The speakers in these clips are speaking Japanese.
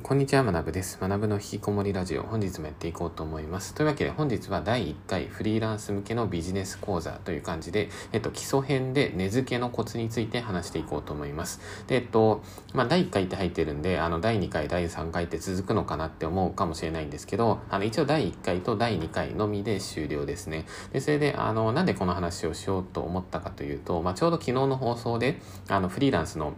こんにちは、学部です。学部の引きこもりラジオ、本日もやっていこうと思います。というわけで、本日は第1回フリーランス向けのビジネス講座という感じで、えっと、基礎編で根付けのコツについて話していこうと思います。で、えっと、まあ、第1回って入ってるんで、あの、第2回、第3回って続くのかなって思うかもしれないんですけど、あの、一応第1回と第2回のみで終了ですね。で、それで、あの、なんでこの話をしようと思ったかというと、まあ、ちょうど昨日の放送で、あの、フリーランスの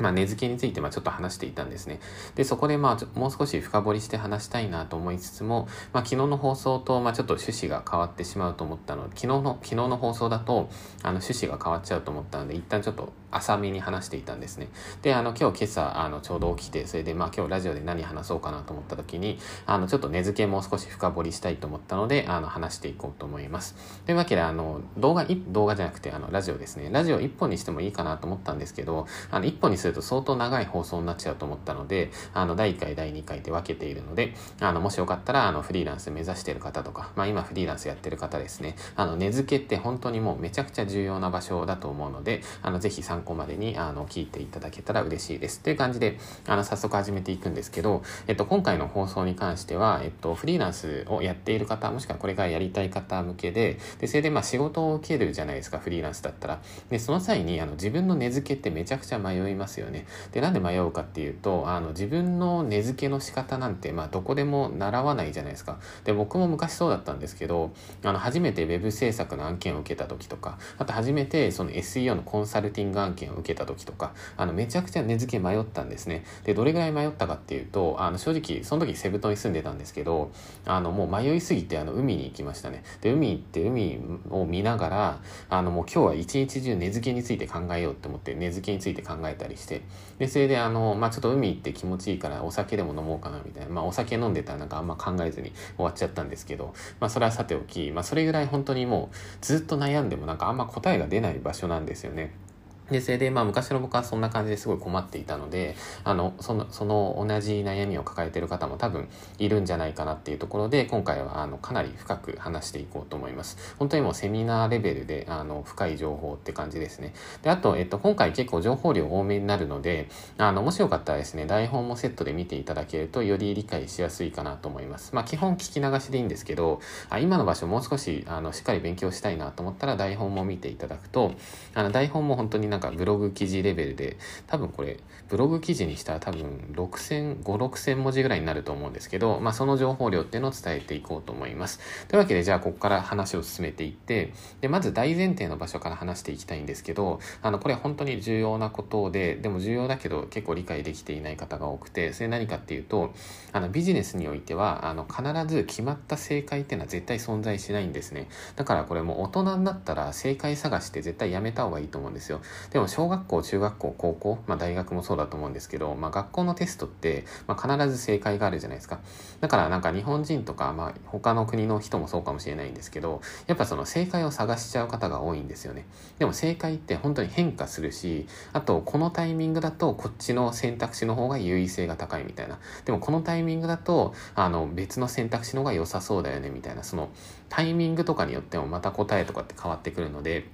まあ、根付けについてまあちょっと話していたんですね。で、そこでまあもう少し深掘りして話したいなと思いつつも、まあ、昨日の放送とまあちょっと趣旨が変わってしまうと思ったので、昨日の、昨日の放送だとあの趣旨が変わっちゃうと思ったので、一旦ちょっと浅めに話していたんですね。で、あの今日今朝あのちょうど起きて、それでまあ今日ラジオで何話そうかなと思った時に、あのちょっと根付けもう少し深掘りしたいと思ったので、あの話していこうと思います。というわけで、あの動画、動画じゃなくてあのラジオですね。ラジオ1本にしてもいいかなと思ったんですけど、あの1本にすると相当長い放送になっちゃうと思ったので、あの、第1回、第2回で分けているので、あの、もしよかったら、あの、フリーランス目指している方とか、まあ今フリーランスやってる方ですね、あの、根付けって本当にもうめちゃくちゃ重要な場所だと思うので、あの、ぜひ参考までに、あの、聞いていただけたら嬉しいです。という感じで、あの、早速始めていくんですけど、えっと、今回の放送に関しては、えっと、フリーランスをやっている方、もしくはこれからやりたい方向けで、で、それでまあ仕事を受けるじゃないですか、フリーランスだったら。で、その際に、あの、自分の根付けってめちゃくちゃ迷いますよね。で、なんで迷うかっていうとあの自分の根付けの仕方なんて、まあ、どこでも習わないじゃないですか。で僕も昔そうだったんですけどあの初めて web 制作の案件を受けた時とかあと初めてその SEO のコンサルティング案件を受けた時とかあのめちゃくちゃ根付け迷ったんですね。でどれぐらい迷ったかっていうとあの正直その時セブ島に住んでたんですけどあのもう迷いすぎてあの海に行きましたね。で海行って海を見ながらあのもう今日は一日中根付けについて考えようって思って根付けについて考えたりしてでそれであの、まあ、ちょっと海行って気持ちいいからお酒でも飲もうかなみたいな。まあお酒飲んでたらなんかあんま考えずに終わっちゃったんですけど、まあそれはさておき、まあそれぐらい本当にもうずっと悩んでもなんかあんま答えが出ない場所なんですよね。で、それで、まあ、昔の僕はそんな感じですごい困っていたので、あの、その、その同じ悩みを抱えている方も多分いるんじゃないかなっていうところで、今回は、あの、かなり深く話していこうと思います。本当にもうセミナーレベルで、あの、深い情報って感じですね。で、あと、えっと、今回結構情報量多めになるので、あの、もしよかったらですね、台本もセットで見ていただけると、より理解しやすいかなと思います。まあ、基本聞き流しでいいんですけど、あ今の場所もう少し、あの、しっかり勉強したいなと思ったら、台本も見ていただくと、あの、台本も本当になんかかブログ記事レベルで、多分これ、ブログ記事にしたら多分6000、5、6000文字ぐらいになると思うんですけど、まあその情報量っていうのを伝えていこうと思います。というわけで、じゃあここから話を進めていって、で、まず大前提の場所から話していきたいんですけど、あの、これ本当に重要なことで、でも重要だけど結構理解できていない方が多くて、それ何かっていうと、あの、ビジネスにおいては、あの、必ず決まった正解っていうのは絶対存在しないんですね。だからこれも大人になったら正解探して絶対やめた方がいいと思うんですよ。でも小学校、中学校、高校、まあ大学もそうだと思うんですけど、まあ学校のテストって、まあ必ず正解があるじゃないですか。だからなんか日本人とか、まあ他の国の人もそうかもしれないんですけど、やっぱその正解を探しちゃう方が多いんですよね。でも正解って本当に変化するし、あとこのタイミングだとこっちの選択肢の方が優位性が高いみたいな。でもこのタイミングだと、あの別の選択肢の方が良さそうだよねみたいな、そのタイミングとかによってもまた答えとかって変わってくるので、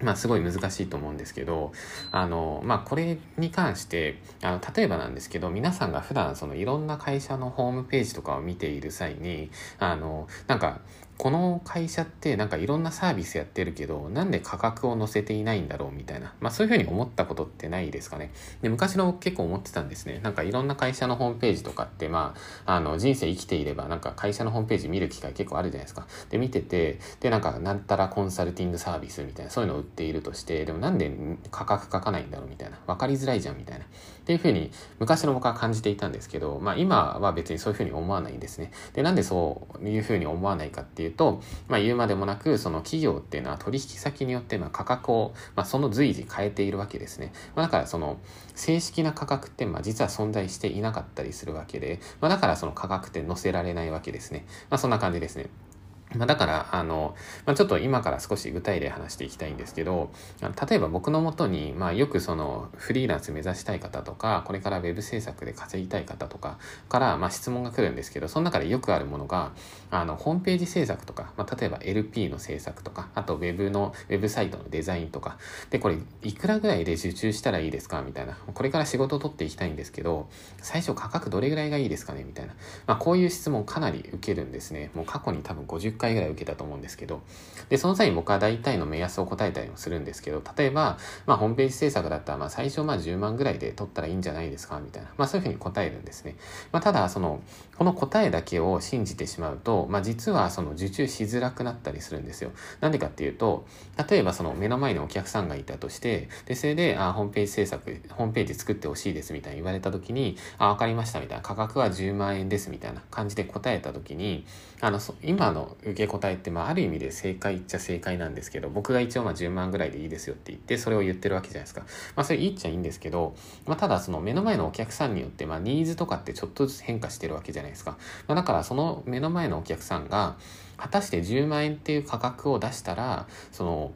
まあすごい難しいと思うんですけど、あの、まあこれに関して、あの、例えばなんですけど、皆さんが普段そのいろんな会社のホームページとかを見ている際に、あの、なんか、この会社ってなんかいろんなサービスやってるけど、なんで価格を載せていないんだろうみたいな。まあそういうふうに思ったことってないですかね。で、昔の結構思ってたんですね。なんかいろんな会社のホームページとかって、まあ、あの、人生生きていればなんか会社のホームページ見る機会結構あるじゃないですか。で、見てて、で、なんかなんたらコンサルティングサービスみたいな、そういうのを売っているとして、でもなんで価格書かないんだろうみたいな。わかりづらいじゃんみたいな。っていうふうに昔の僕は感じていたんですけど、まあ今は別にそういうふうに思わないんですね。で、なんでそういうふうに思わないかっていうと、まあ言うまでもなく、その企業っていうのは取引先によってま価格を、まあ、その随時変えているわけですね。まあ、だからその正式な価格ってまあ実は存在していなかったりするわけで、まあ、だからその価格って載せられないわけですね。まあそんな感じですね。まあ、だから、あの、まあ、ちょっと今から少し具体例話していきたいんですけど、例えば僕のもとに、まあ、よくそのフリーランス目指したい方とか、これからウェブ制作で稼ぎたい方とかから、まあ、質問が来るんですけど、その中でよくあるものが、あの、ホームページ制作とか、まあ、例えば LP の制作とか、あとウェブの、ウェブサイトのデザインとか、で、これ、いくらぐらいで受注したらいいですか？みたいな。これから仕事を取っていきたいんですけど、最初価格どれぐらいがいいですかね？みたいな。まあ、こういう質問かなり受けるんですね。もう過去に多分50回ぐらい受けたと思うんですけど、で、その際に僕は大体の目安を答えたりもするんですけど、例えば、まあ、ホームページ制作だったら、まあ、最初まあ10万ぐらいで取ったらいいんじゃないですかみたいな、まあ、そういうふうに答えるんですね。まあ、ただ、その、この答えだけを信じてしまうと、まあ、実はその受注しづらくなったりするんですよ。なんでかっていうと、例えばその目の前にお客さんがいたとして、で、それで、あ、ホームページ制作、ホームページ作ってほしいですみたいに言われた時に、あ、わかりましたみたいな、価格は10万円ですみたいな感じで答えた時に、あの、今の受け答えって、まあ、ある意味で正解っちゃ正解なんですけど、僕が一応まあ10万ぐらいでいいですよって言って、それを言ってるわけじゃないですか。まあ、それ言っちゃいいんですけど、まあ、ただその目の前のお客さんによって、まあ、ニーズとかってちょっとずつ変化してるわけじゃないですか。まあ、だからその目の前のお客さんが、果たして10万円っていう価格を出したら、その、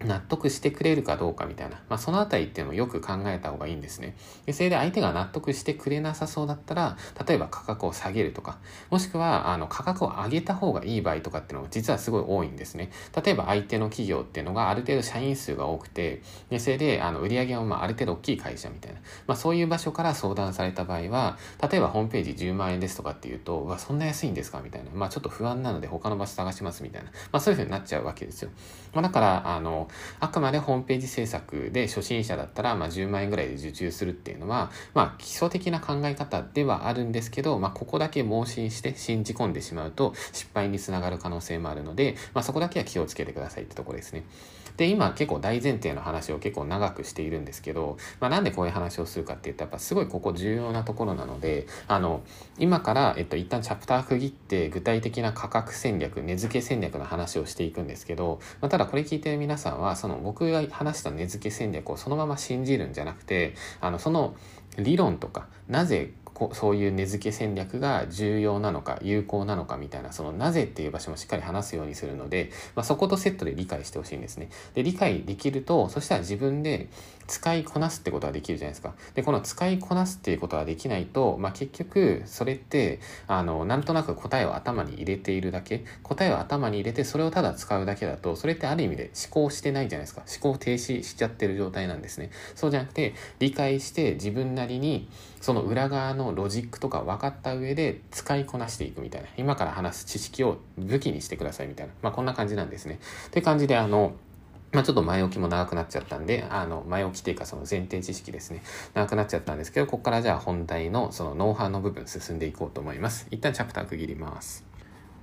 納得してくれるかどうかみたいな、まあ、そのあたりっていうのをよく考えた方がいいんですね。でそれで相手が納得してくれなさそうだったら、例えば価格を下げるとか、もしくはあの価格を上げた方がいい場合とかっていうのが実はすごい多いんですね。例えば相手の企業っていうのがある程度社員数が多くて、でそれであの売り上げもまあある程度大きい会社みたいな、まあ、そういう場所から相談された場合は、例えばホームページ10万円ですとかっていうと、うわ、そんな安いんですかみたいな、まあちょっと不安なので他の場所探しますみたいな、まあそういうふうになっちゃうわけですよ。まあ、だから、あの、あくまでホームページ制作で初心者だったら、まあ、10万円ぐらいで受注するっていうのは、まあ、基礎的な考え方ではあるんですけど、まあ、ここだけ盲信して信じ込んでしまうと失敗につながる可能性もあるので、まあ、そこだけは気をつけてくださいってところですね。で、今結構大前提の話を結構長くしているんですけど、まあ、なんでこういう話をするかって言ったら、やっぱすごいここ重要なところなので、あの、今から、えっと、一旦チャプター区切って具体的な価格戦略、値付け戦略の話をしていくんですけど、まあ、ただこれ聞いてる皆さんは、その僕が話した値付け戦略をそのまま信じるんじゃなくてあのその理論とかなぜこそういう値付け戦略が重要なのか有効なのかみたいなそのなぜっていう場所もしっかり話すようにするので、まあ、そことセットで理解してほしいんですね。で理解できるとそしたら自分で使いこなすってことはできるじゃないですか。でこの使いこなすっていうことができないと、まあ、結局それってあのなんとなく答えを頭に入れているだけ答えを頭に入れてそれをただ使うだけだとそれってある意味で思考してないじゃないですか思考停止しちゃってる状態なんですね。そうじゃなくて理解して自分なりにその裏側のロジックとか分かった上で使いこなしていくみたいな今から話す知識を武器にしてくださいみたいなまあこんな感じなんですね。って感じであのまあ、ちょっと前置きも長くなっちゃったんで、あの、前置きというかその前提知識ですね。長くなっちゃったんですけど、ここからじゃあ本題のそのノウハウの部分進んでいこうと思います。一旦チャプター区切ります。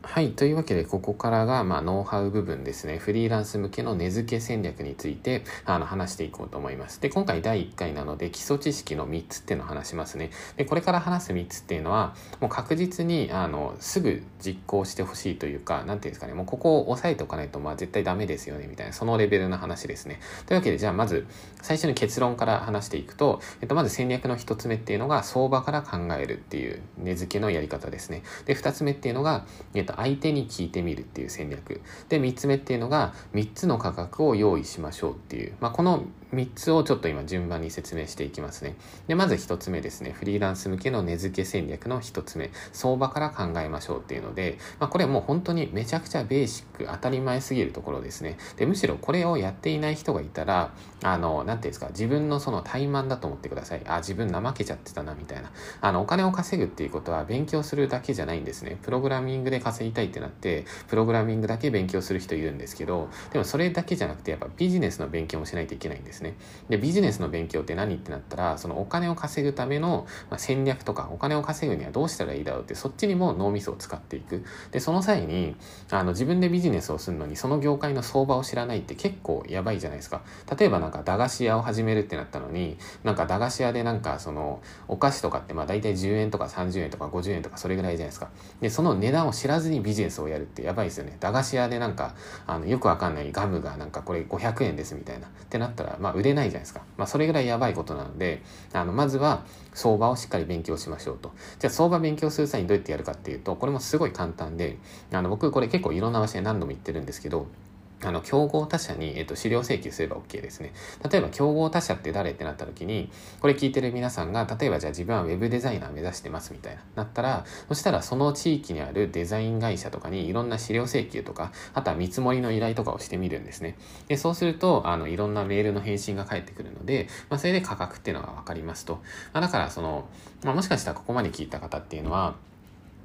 はい。というわけで、ここからが、まあ、ノウハウ部分ですね。フリーランス向けの値付け戦略について、あの、話していこうと思います。で、今回第1回なので、基礎知識の3つっていうのを話しますね。で、これから話す3つっていうのは、もう確実に、あの、すぐ実行してほしいというか、なんていうんですかね、もうここを押さえておかないと、まあ、絶対ダメですよね、みたいな、そのレベルの話ですね。というわけで、じゃあ、まず、最初に結論から話していくと、えっと、まず戦略の1つ目っていうのが、相場から考えるっていう値付けのやり方ですね。で、2つ目っていうのが、えっと、相手に聞いててみるっていう戦略。で、3つ目っていうのが、3つの価格を用意しましょうっていう、まあ、この3つをちょっと今順番に説明していきますね。で、まず1つ目ですね。フリーランス向けの値付け戦略の1つ目。相場から考えましょうっていうので、まあ、これもう本当にめちゃくちゃベーシック、当たり前すぎるところですね。で、むしろこれをやっていない人がいたら、あの、なんていうんですか、自分のその怠慢だと思ってください。あ、自分怠けちゃってたな、みたいな。あの、お金を稼ぐっていうことは勉強するだけじゃないんですね。プログラミングで稼ぎたいってなって、プログラミングだけ勉強する人いるんですけど、でもそれだけじゃなくて、やっぱビジネスの勉強もしないといけないんですね。ねで、ビジネスの勉強って何ってなったら、そのお金を稼ぐための戦略とか、お金を稼ぐにはどうしたらいいだろうって、そっちにも脳みそを使っていく。で、その際に、あの、自分でビジネスをするのに、その業界の相場を知らないって結構やばいじゃないですか。例えばなんか駄菓子屋を始めるってなったのに、なんか駄菓子屋でなんかその、お菓子とかってまあ大体10円とか30円とか50円とかそれぐらいじゃないですか。で、その値段を知らずにビジネスをやるってやばいですよね。駄菓子屋でなんか、あの、よくわかんないガムがなんかこれ500円ですみたいな。ってなったら、まあ売れないじゃないですか。まあそれぐらいやばいことなので、あの、まずは相場をしっかり勉強しましょうと。じゃあ相場勉強する際にどうやってやるかっていうと、これもすごい簡単で、あの、僕これ結構いろんな場所で何度も言ってるんですけど、あの、競合他社に、えっと、資料請求すれば OK ですね。例えば、競合他社って誰ってなった時に、これ聞いてる皆さんが、例えばじゃあ自分は Web デザイナー目指してますみたいな、なったら、そしたらその地域にあるデザイン会社とかにいろんな資料請求とか、あとは見積もりの依頼とかをしてみるんですね。で、そうすると、あの、いろんなメールの返信が返ってくるので、まあ、それで価格っていうのがわかりますと。まあ、だから、その、まあ、もしかしたらここまで聞いた方っていうのは、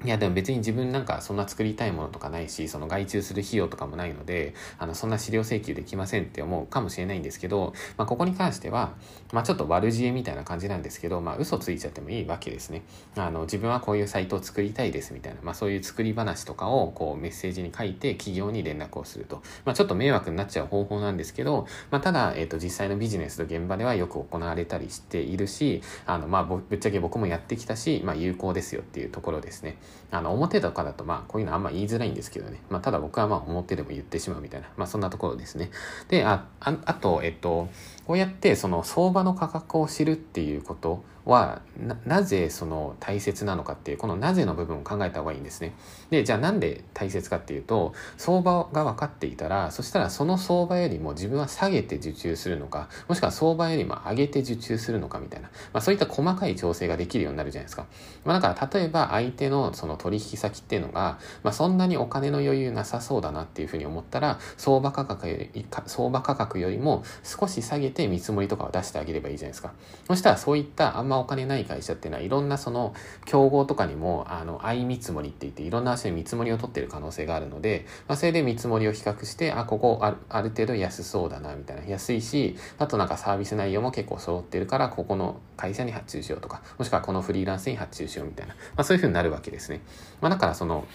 いや、でも別に自分なんかそんな作りたいものとかないし、その外注する費用とかもないので、あの、そんな資料請求できませんって思うかもしれないんですけど、まあ、ここに関しては、まあ、ちょっと悪知恵みたいな感じなんですけど、まあ、嘘ついちゃってもいいわけですね。あの、自分はこういうサイトを作りたいですみたいな、まあ、そういう作り話とかを、こう、メッセージに書いて、企業に連絡をすると。まあ、ちょっと迷惑になっちゃう方法なんですけど、まあ、ただ、えっ、と、実際のビジネスの現場ではよく行われたりしているし、あの、まあ、ぶっちゃけ僕もやってきたし、まあ、有効ですよっていうところですね。あの、表とかだとまあこういうのあんま言いづらいんですけどね。まあただ僕はまあ表でも言ってしまうみたいな、まあそんなところですね。で、あ、ああと、えっと、こうやってその相場の価格を知るっていうことはなぜその大切なのかっていうこのなぜの部分を考えた方がいいんですね。でじゃあなんで大切かっていうと相場が分かっていたらそしたらその相場よりも自分は下げて受注するのかもしくは相場よりも上げて受注するのかみたいな、まあ、そういった細かい調整ができるようになるじゃないですか。まあ、だから例えば相手のその取引先っていうのが、まあ、そんなにお金の余裕なさそうだなっていうふうに思ったら相場価格より相場価格よりも少し下げて見積もりとかを出してあげればいいじゃないですか。そしたらそういったあんまお金ない会社っていうのはいろんなその競合とかにもあの相見積もりって言っていろんな足で見積もりを取ってる可能性があるので、まあ、それで見積もりを比較してあここあるある程度安そうだなみたいな安いしあとなんかサービス内容も結構揃ってるからここの会社に発注しようとかもしくはこのフリーランスに発注しようみたいな、まあ、そういうふうになるわけですね。まあ、だからその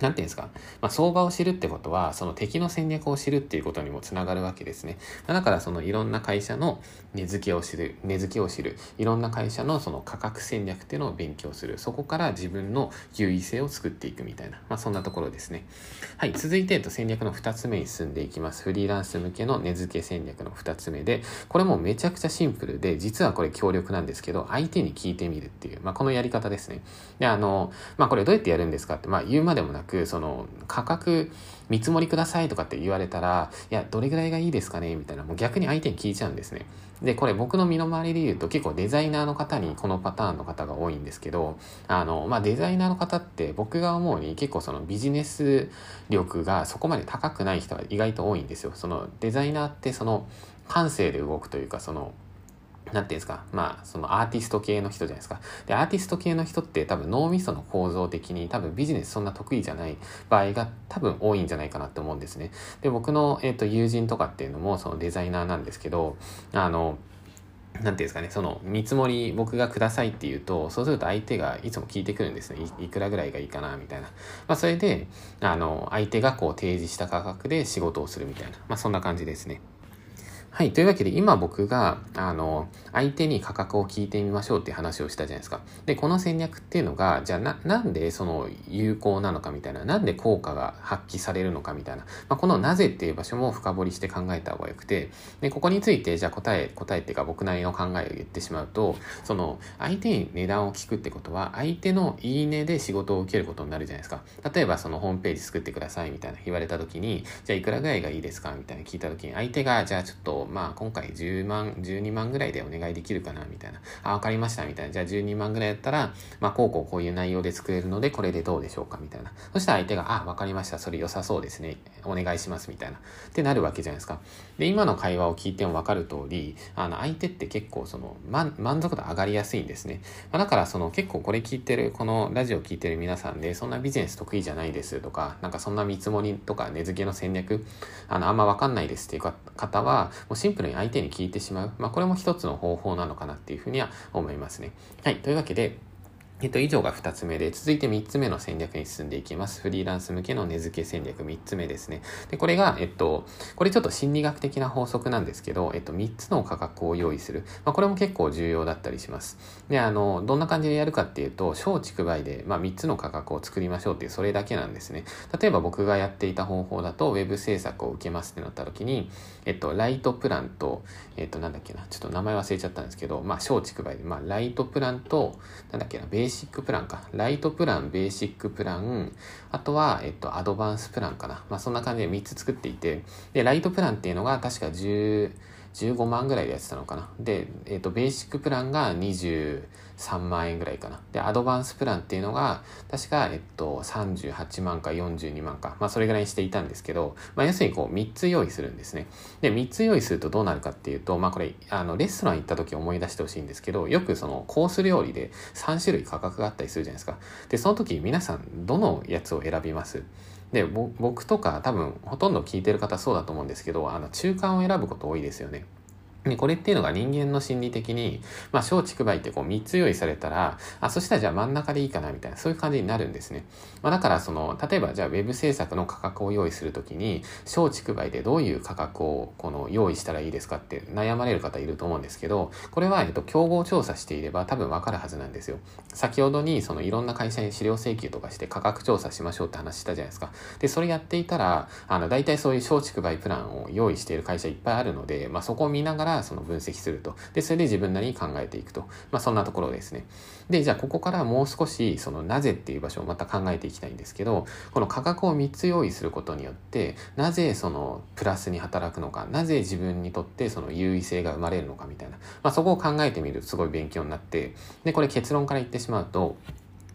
なんていうんですか、まあ、相場を知るってことは、その敵の戦略を知るっていうことにもつながるわけですね。だから、そのいろんな会社の値付けを知る、値付けを知る、いろんな会社のその価格戦略っていうのを勉強する、そこから自分の優位性を作っていくみたいな、まあ、そんなところですね。はい、続いて、戦略の2つ目に進んでいきます。フリーランス向けの値付け戦略の2つ目で、これもめちゃくちゃシンプルで、実はこれ強力なんですけど、相手に聞いてみるっていう、まあ、このやり方ですね。で、あの、まあ、これどうやってやるんですかって、まあ、言うまでもなく、その、価格見積もりくださいとかって言われたら、いや、どれぐらいがいいですかね？みたいな、もう逆に相手に聞いちゃうんですね。で、これ僕の身の回りで言うと結構デザイナーの方にこのパターンの方が多いんですけど、あの、まあ、デザイナーの方って僕が思うに結構そのビジネス力がそこまで高くない人が意外と多いんですよ。そのデザイナーってその感性で動くというか、そのなんていうんですか、まあ、そのアーティスト系の人じゃないですか。で、アーティスト系の人って多分脳みその構造的に多分ビジネスそんな得意じゃない場合が多分多いんじゃないかなって思うんですね。で、僕の、えっ、ー、と、友人とかっていうのもそのデザイナーなんですけど、あの、なんていうんですかね、その見積もり僕がくださいって言うと、そうすると相手がいつも聞いてくるんですね。いくらぐらいがいいかな、みたいな。まあそれで、あの、相手がこう提示した価格で仕事をするみたいな。まあそんな感じですね。はい。というわけで、今僕が、あの、相手に価格を聞いてみましょうっていう話をしたじゃないですか。で、この戦略っていうのが、じゃあな、なんでその有効なのかみたいな、なんで効果が発揮されるのかみたいな、まあ、このなぜっていう場所も深掘りして考えた方がよくて、で、ここについて、じゃあ答え、答えっていうか僕なりの考えを言ってしまうと、その、相手に値段を聞くってことは、相手のいいねで仕事を受けることになるじゃないですか。例えば、そのホームページ作ってくださいみたいな言われた時に、じゃあいくらぐらいがいいですかみたいな聞いた時に、相手が、じゃあちょっと、まあ今回10万、12万ぐらいでお願いできるかなみたいな。あ、わかりましたみたいな。じゃあ12万ぐらいだったら、まあこうこうこういう内容で作れるのでこれでどうでしょうかみたいな。そしたら相手が、あ、わかりました。それ良さそうですね。お願いしますみたいな。ってなるわけじゃないですか。で、今の会話を聞いてもわかる通り、あの相手って結構その、満足度上がりやすいんですね。まあ、だからその結構これ聞いてる、このラジオ聞いてる皆さんで、そんなビジネス得意じゃないですとか、なんかそんな見積もりとか値付けの戦略、あの、あんまわかんないですっていう方は、うシンプルに相手に聞いてしまう。まあ、これも一つの方法なのかなっていうふうには思いますね。はい。というわけで、えっと、以上が2つ目で、続いて3つ目の戦略に進んでいきます。フリーランス向けの値付け戦略3つ目ですね。で、これが、えっと、これちょっと心理学的な法則なんですけど、えっと、3つの価格を用意する。まあ、これも結構重要だったりします。で、あの、どんな感じでやるかっていうと、小畜梅で、まあ、3つの価格を作りましょうっていう、それだけなんですね。例えば僕がやっていた方法だと、ウェブ制作を受けますってなった時に、えっと、ライトプランと、えっと、なんだっけな、ちょっと名前忘れちゃったんですけど、まあ、小畜梅で、まあ、ライトプランと、なんだっけな、ベーシックプランか。ライトプラン、ベーシックプラン、あとは、えっと、アドバンスプランかな。まあ、そんな感じで3つ作っていて、で、ライトプランっていうのが確か10、15万ぐらいでやってたのかな。で、えっ、と、ベーシックプランが23万円ぐらいかな。で、アドバンスプランっていうのが、確か、えっと、38万か42万か。まあ、それぐらいにしていたんですけど、まあ、要するにこう、3つ用意するんですね。で、3つ用意するとどうなるかっていうと、まあ、これ、あの、レストラン行った時思い出してほしいんですけど、よくその、コース料理で3種類価格があったりするじゃないですか。で、その時皆さん、どのやつを選びます？で僕とか多分ほとんど聞いてる方そうだと思うんですけどあの中間を選ぶこと多いですよね。で、これっていうのが人間の心理的に、まあ、小畜梅ってこう3つ用意されたら、あ、そしたらじゃあ真ん中でいいかなみたいな、そういう感じになるんですね。まあ、だからその、例えばじゃあ web 制作の価格を用意するときに、小畜梅でどういう価格をこの用意したらいいですかって悩まれる方いると思うんですけど、これは、えっと、競合調査していれば多分わかるはずなんですよ。先ほどにそのいろんな会社に資料請求とかして価格調査しましょうって話したじゃないですか。で、それやっていたら、あの、大体そういう小畜梅プランを用意している会社いっぱいあるので、まあ、そこを見ながらその分析すると。で、それで自分なりに考えていくと。まあ、そんなところですね。で、じゃあここからもう少し、そのなぜっていう場所をまた考えていきたいんですけど、この価格を3つ用意することによって、なぜそのプラスに働くのか、なぜ自分にとってその優位性が生まれるのかみたいな、まあ、そこを考えてみるとすごい勉強になって、で、これ結論から言ってしまうと、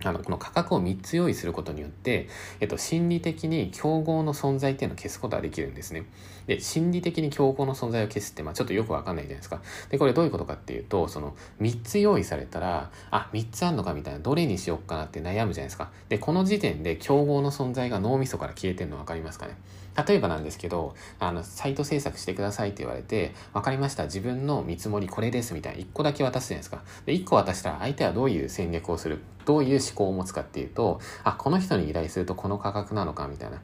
あの、この価格を3つ用意することによって、えっと、心理的に競合の存在っていうのを消すことができるんですね。で、心理的に競合の存在を消すって、まあちょっとよくわかんないじゃないですか。で、これどういうことかっていうと、その、3つ用意されたら、あ、3つあんのかみたいな、どれにしよっかなって悩むじゃないですか。で、この時点で競合の存在が脳みそから消えてるの分かりますかね。例えばなんですけど、あの、サイト制作してくださいって言われて、分かりました。自分の見積もりこれですみたいな、1個だけ渡すじゃないですか。で、1個渡したら相手はどういう戦略をするどういう思考を持つかっていうと、あ、この人に依頼するとこの価格なのかみたいな。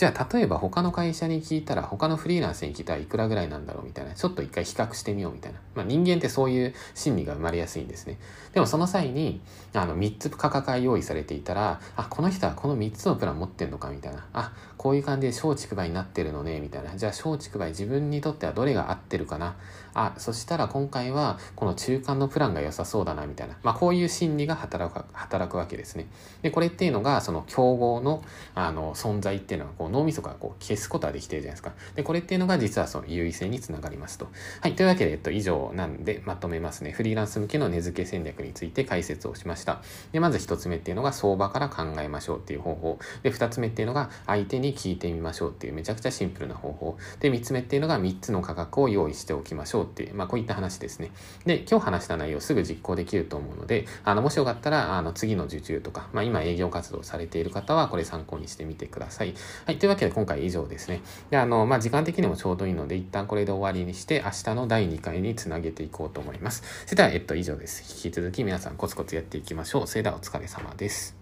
じゃあ、例えば他の会社に聞いたら、他のフリーランスに聞いたらいくらぐらいなんだろうみたいな。ちょっと一回比較してみようみたいな。まあ人間ってそういう心理が生まれやすいんですね。でもその際に、あの、3つ価格が用意されていたら、あ、この人はこの3つのプラン持ってんのかみたいな。あ、こういう感じで小畜梅になってるのね、みたいな。じゃあ小畜梅自分にとってはどれが合ってるかな？あ、そしたら今回はこの中間のプランが良さそうだな、みたいな。まあこういう心理が働く、働くわけですね。で、これっていうのが、その競合の、あの、存在っていうのは、こう脳みそがこう消すことはできてるじゃないですか。で、これっていうのが実はその優位性につながりますと。はい。というわけで、えっと、以上なんでまとめますね。フリーランス向けの値付け戦略について解説をしました。で、まず一つ目っていうのが相場から考えましょうっていう方法。で、二つ目っていうのが相手に聞いてみましょうっていうめちゃくちゃシンプルな方法。で、三つ目っていうのが三つの価格を用意しておきましょうっていう、まあこういった話ですね。で、今日話した内容すぐ実行できると思うので、あの、もしよかったら、あの、次の受注とか、まあ今営業活動されている方はこれ参考にしてみてください。はい。というわけで今回以上ですね。で、あの、まあ時間的にもちょうどいいので、一旦これで終わりにして、明日の第2回につなげていこうと思います。それでは、えっと、以上です。引き続き皆さんコツコツやっていきましょう。それではお疲れ様です。